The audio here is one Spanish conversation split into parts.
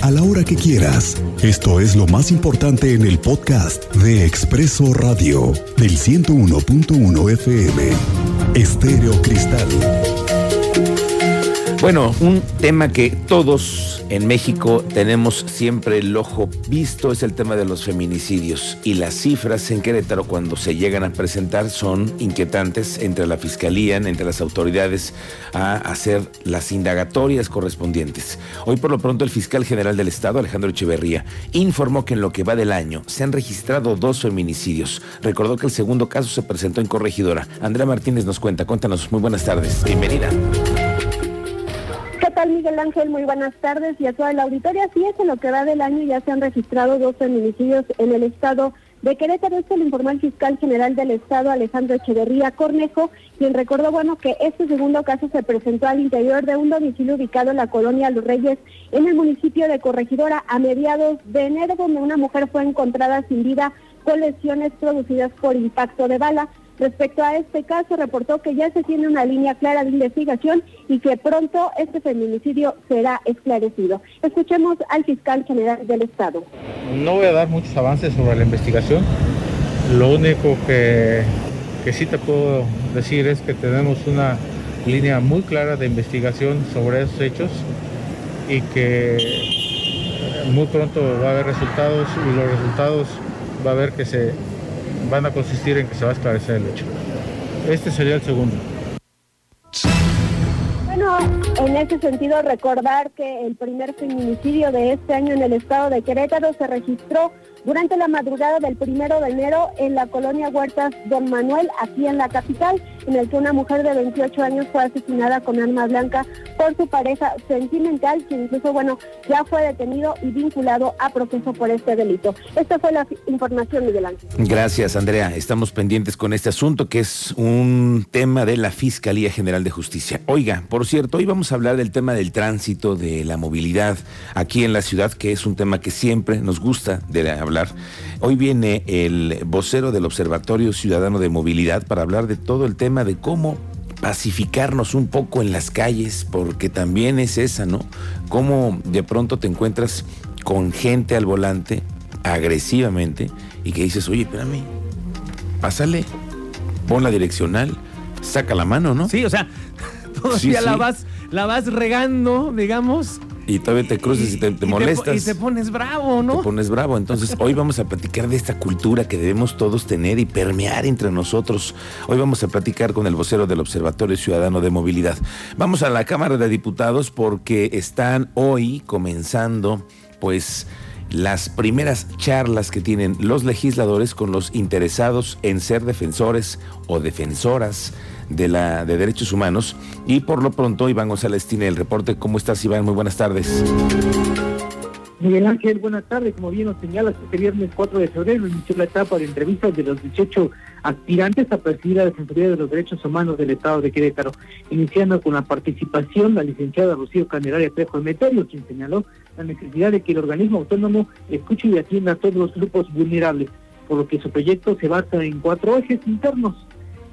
a la hora que quieras. Esto es lo más importante en el podcast de Expreso Radio del 101.1 FM. Estéreo Cristal. Bueno, un tema que todos en México tenemos siempre el ojo visto es el tema de los feminicidios y las cifras en Querétaro cuando se llegan a presentar son inquietantes entre la fiscalía, entre las autoridades a hacer las indagatorias correspondientes. Hoy por lo pronto el fiscal general del estado, Alejandro Echeverría, informó que en lo que va del año se han registrado dos feminicidios. Recordó que el segundo caso se presentó en Corregidora. Andrea Martínez nos cuenta. Cuéntanos. Muy buenas tardes. Bienvenida. ¿Qué tal, Miguel Ángel? Muy buenas tardes y a toda la auditoría. Así es, en lo que va del año ya se han registrado dos feminicidios en el estado de Querétaro. Esto lo informó el fiscal general del estado, Alejandro Echeverría Cornejo, quien recordó, bueno, que este segundo caso se presentó al interior de un domicilio ubicado en la colonia Los Reyes, en el municipio de Corregidora, a mediados de enero, donde una mujer fue encontrada sin vida con lesiones producidas por impacto de bala. Respecto a este caso, reportó que ya se tiene una línea clara de investigación y que pronto este feminicidio será esclarecido. Escuchemos al fiscal general del Estado. No voy a dar muchos avances sobre la investigación. Lo único que, que sí te puedo decir es que tenemos una línea muy clara de investigación sobre esos hechos y que muy pronto va a haber resultados y los resultados va a haber que se van a consistir en que se va a esclarecer el hecho. Este sería el segundo. Bueno, en ese sentido recordar que el primer feminicidio de este año en el estado de Querétaro se registró durante la madrugada del primero de enero en la colonia Huertas Don Manuel, aquí en la capital, en el que una mujer de 28 años fue asesinada con arma blanca por su pareja sentimental, que incluso, bueno, ya fue detenido y vinculado a proceso por este delito. Esta fue la información, Miguel Ángel. Gracias, Andrea. Estamos pendientes con este asunto, que es un tema de la Fiscalía General de Justicia. Oiga, por cierto, hoy vamos a hablar del tema del tránsito, de la movilidad aquí en la ciudad, que es un tema que siempre nos gusta de hablar. Hoy viene el vocero del Observatorio Ciudadano de Movilidad para hablar de todo el tema de cómo pacificarnos un poco en las calles, porque también es esa, ¿no? Cómo de pronto te encuentras con gente al volante agresivamente y que dices, oye, espérame, pásale, pon la direccional, saca la mano, ¿no? Sí, o sea, todavía la vas, la vas regando, digamos, y todavía te cruces y, te, molestas. y te pones bravo, ¿no? Te pones bravo. Entonces, hoy vamos a platicar de esta cultura que debemos todos tener y permear entre nosotros. Hoy vamos a platicar con el vocero del Observatorio Ciudadano de Movilidad. Vamos a la Cámara de Diputados porque están hoy comenzando, pues las primeras charlas que tienen los legisladores con los interesados en ser defensores o defensoras de, la, de Derechos Humanos. Y por lo pronto, Iván González tiene el reporte. ¿Cómo estás, Iván? Muy buenas tardes. Miguel Ángel, buenas tardes. Como bien nos señalas, este viernes 4 de febrero inició la etapa de entrevistas de los 18 aspirantes a presidir la Defensoría de los Derechos Humanos del Estado de Querétaro, iniciando con la participación la licenciada Rocío Candelaria Trejo Emeterio, quien señaló la necesidad de que el organismo autónomo escuche y atienda a todos los grupos vulnerables, por lo que su proyecto se basa en cuatro ejes internos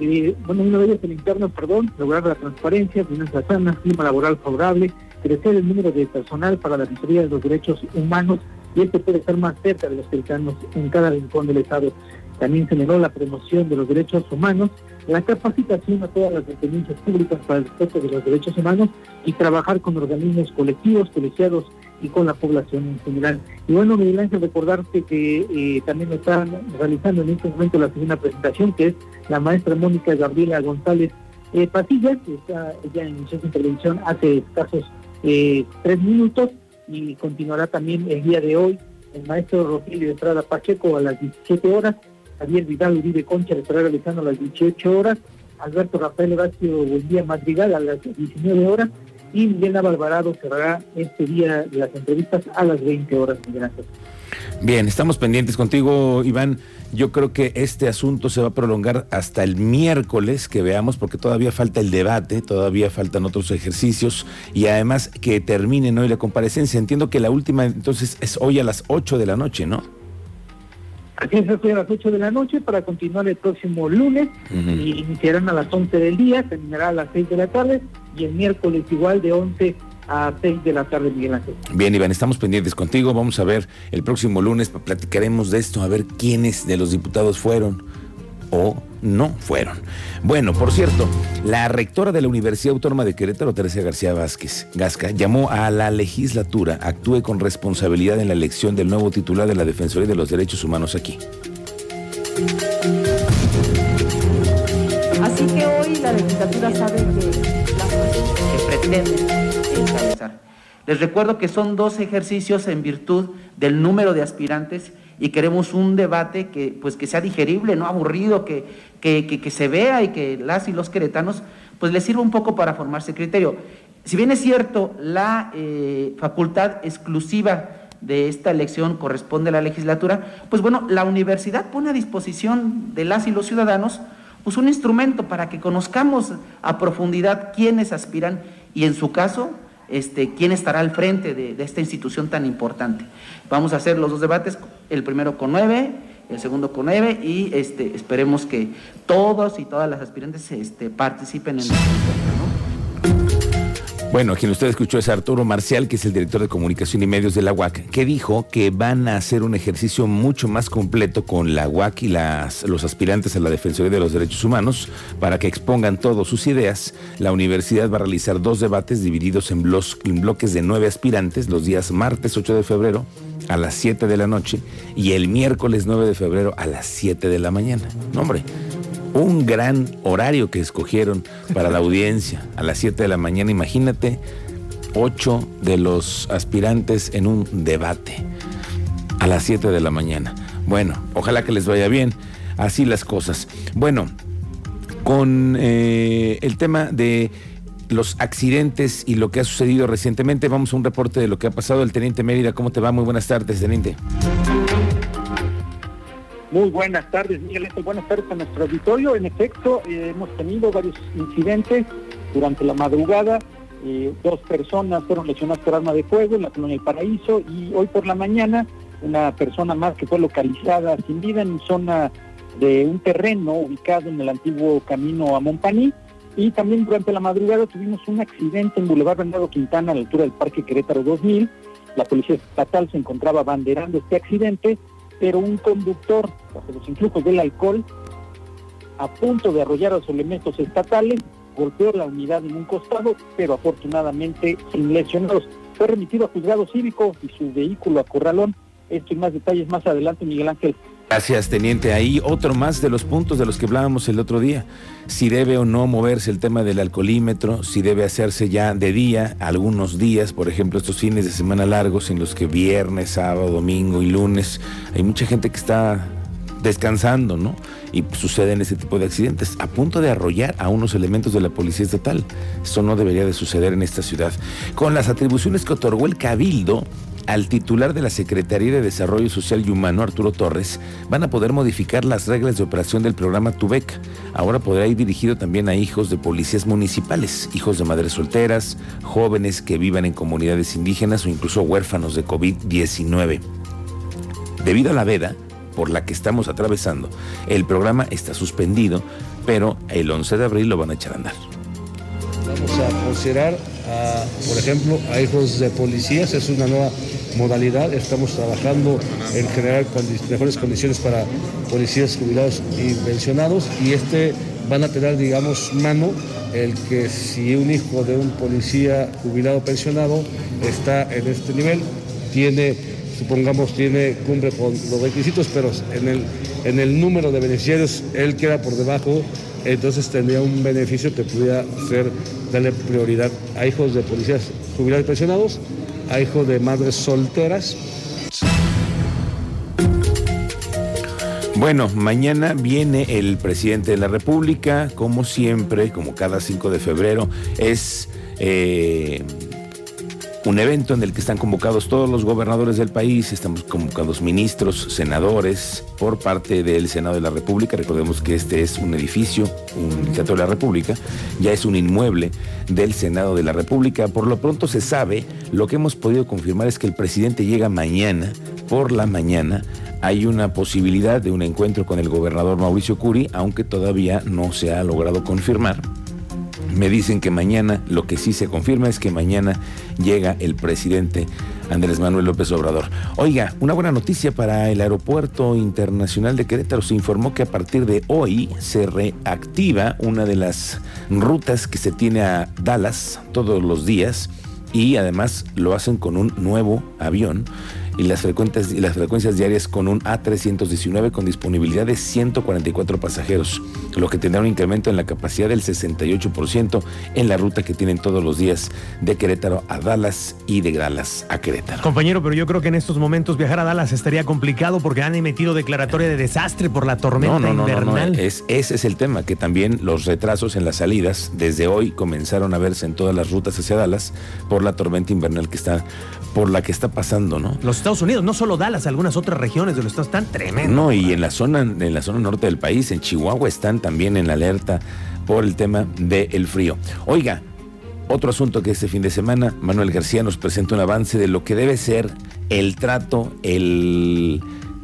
eh, bueno, uno de ellos el interno, perdón, lograr la transparencia, finanzas sanas, clima laboral favorable, crecer el número de personal para la defensoría de los derechos humanos y esto puede estar más cerca de los cercanos en cada rincón del Estado. También se negó la promoción de los derechos humanos, la capacitación a todas las dependencias públicas para el respeto de los derechos humanos y trabajar con organismos colectivos, colegiados y con la población en general. Y bueno, Miguel Ángel, recordarte que eh, también están realizando en este momento la segunda presentación, que es la maestra Mónica Gabriela González eh, Pasillas, que está, ella inició su intervención hace escasos eh, tres minutos y continuará también el día de hoy el maestro Rogelio Estrada Pacheco a las 17 horas Javier Vidal Uribe Concha estará realizando a las 18 horas, Alberto Rafael Horacio Buendía Madrigal a las 19 horas y Miguel Alvarado cerrará este día las entrevistas a las 20 horas. Gracias. Bien, estamos pendientes contigo, Iván. Yo creo que este asunto se va a prolongar hasta el miércoles que veamos, porque todavía falta el debate, todavía faltan otros ejercicios y además que terminen hoy la comparecencia. Entiendo que la última entonces es hoy a las 8 de la noche, ¿no? Aquí se a las 8 de la noche para continuar el próximo lunes y iniciarán a las 11 del día, terminará a las 6 de la tarde y el miércoles igual de 11 a 6 de la tarde, Miguel Ángel. Bien, Iván, estamos pendientes contigo. Vamos a ver el próximo lunes, platicaremos de esto, a ver quiénes de los diputados fueron o no fueron. Bueno, por cierto, la rectora de la Universidad Autónoma de Querétaro, Teresa García Vázquez Gasca, llamó a la legislatura actúe con responsabilidad en la elección del nuevo titular de la Defensoría de los Derechos Humanos aquí. Así que hoy la legislatura sabe que la que pretende les recuerdo que son dos ejercicios en virtud del número de aspirantes y queremos un debate que, pues, que sea digerible, no aburrido, que, que, se vea y que las y los queretanos pues les sirva un poco para formarse criterio. Si bien es cierto, la eh, facultad exclusiva de esta elección corresponde a la legislatura, pues bueno, la universidad pone a disposición de las y los ciudadanos pues un instrumento para que conozcamos a profundidad quiénes aspiran y en su caso este, quién estará al frente de, esta institución tan importante. Vamos a hacer los dos debates, el primero con nueve, el segundo con nueve, y este, esperemos que todos y todas las aspirantes este, participen en el bueno, quien usted escuchó es Arturo Marcial, que es el director de comunicación y medios de la UAC, que dijo que van a hacer un ejercicio mucho más completo con la UAC y las, los aspirantes a la Defensoría de los Derechos Humanos para que expongan todas sus ideas. La universidad va a realizar dos debates divididos en, en bloques de nueve aspirantes los días martes 8 de febrero a las 7 de la noche y el miércoles 9 de febrero a las 7 de la mañana. No, un gran horario que escogieron para la audiencia a las 7 de la mañana. Imagínate, ocho de los aspirantes en un debate a las 7 de la mañana. Bueno, ojalá que les vaya bien. Así las cosas. Bueno, con eh, el tema de los accidentes y lo que ha sucedido recientemente, vamos a un reporte de lo que ha pasado. El teniente Mérida, ¿cómo te va? Muy buenas tardes, teniente. Muy buenas tardes, Miguel Buenas tardes a nuestro auditorio. En efecto, eh, hemos tenido varios incidentes durante la madrugada. Eh, dos personas fueron lesionadas por arma de fuego en la colonia El Paraíso y hoy por la mañana una persona más que fue localizada sin vida en zona de un terreno ubicado en el antiguo camino a Montpaní. Y también durante la madrugada tuvimos un accidente en Boulevard Bernardo Quintana a la altura del Parque Querétaro 2000. La policía estatal se encontraba banderando este accidente pero un conductor, bajo los influjos del alcohol, a punto de arrollar a los elementos estatales, golpeó la unidad en un costado, pero afortunadamente sin lesionados. Fue remitido a juzgado cívico y su vehículo a corralón. Esto y más detalles más adelante, Miguel Ángel. Gracias, teniente. Ahí otro más de los puntos de los que hablábamos el otro día. Si debe o no moverse el tema del alcoholímetro, si debe hacerse ya de día, algunos días, por ejemplo, estos fines de semana largos en los que viernes, sábado, domingo y lunes hay mucha gente que está descansando, ¿no? Y suceden ese tipo de accidentes, a punto de arrollar a unos elementos de la policía estatal. Eso no debería de suceder en esta ciudad. Con las atribuciones que otorgó el Cabildo, al titular de la Secretaría de Desarrollo Social y Humano, Arturo Torres, van a poder modificar las reglas de operación del programa Tubec. Ahora podrá ir dirigido también a hijos de policías municipales, hijos de madres solteras, jóvenes que vivan en comunidades indígenas o incluso huérfanos de COVID-19. Debido a la veda por la que estamos atravesando, el programa está suspendido, pero el 11 de abril lo van a echar a andar. Vamos a considerar, por ejemplo, a hijos de policías, es una nueva modalidad. Estamos trabajando en generar mejores condiciones para policías jubilados y pensionados y este van a tener, digamos, mano el que si un hijo de un policía jubilado pensionado está en este nivel, tiene, supongamos, tiene, cumple con los requisitos, pero en el, en el número de beneficiarios él queda por debajo entonces tendría un beneficio que pudiera ser darle prioridad a hijos de policías jubilados y pensionados, a hijos de madres solteras. Bueno, mañana viene el presidente de la República, como siempre, como cada 5 de febrero, es eh, un evento en el que están convocados todos los gobernadores del país, estamos convocados ministros, senadores por parte del Senado de la República. Recordemos que este es un edificio, un Teatro de la República, ya es un inmueble del Senado de la República. Por lo pronto se sabe, lo que hemos podido confirmar es que el presidente llega mañana, por la mañana, hay una posibilidad de un encuentro con el gobernador Mauricio Curi, aunque todavía no se ha logrado confirmar. Me dicen que mañana, lo que sí se confirma es que mañana llega el presidente Andrés Manuel López Obrador. Oiga, una buena noticia para el Aeropuerto Internacional de Querétaro. Se informó que a partir de hoy se reactiva una de las rutas que se tiene a Dallas todos los días y además lo hacen con un nuevo avión y las frecuencias, y las frecuencias diarias con un A319 con disponibilidad de 144 pasajeros, lo que tendrá un incremento en la capacidad del 68% en la ruta que tienen todos los días de Querétaro a Dallas y de Dallas a Querétaro. Compañero, pero yo creo que en estos momentos viajar a Dallas estaría complicado porque han emitido declaratoria de desastre por la tormenta no, no, invernal. No, es, ese es el tema, que también los retrasos en las salidas desde hoy comenzaron a verse en todas las rutas hacia Dallas por la tormenta invernal que está por la que está pasando, ¿no? Los Unidos, no solo Dallas, algunas otras regiones de los estados están tremendos. No, y en la zona, en la zona norte del país, en Chihuahua, están también en alerta por el tema del frío. Oiga, otro asunto que este fin de semana, Manuel García nos presenta un avance de lo que debe ser el trato, el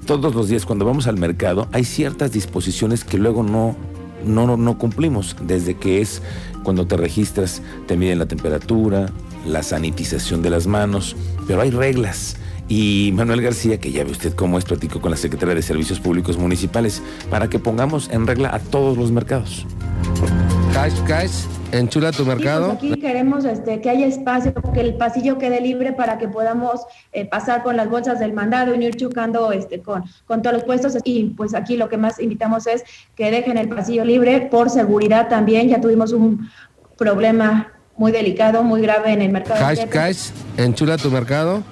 todos los días cuando vamos al mercado hay ciertas disposiciones que luego no no, no cumplimos, desde que es cuando te registras, te miden la temperatura, la sanitización de las manos, pero hay reglas. Y Manuel García, que ya ve usted cómo es, platicó con la Secretaría de Servicios Públicos Municipales para que pongamos en regla a todos los mercados. Guys, guys, enchula tu pues mercado. aquí queremos este, que haya espacio, que el pasillo quede libre para que podamos eh, pasar con las bolsas del mandado y ir chocando este, con, con todos los puestos. Y pues aquí lo que más invitamos es que dejen el pasillo libre por seguridad también. Ya tuvimos un problema muy delicado, muy grave en el mercado. Cash, cash, enchula tu mercado.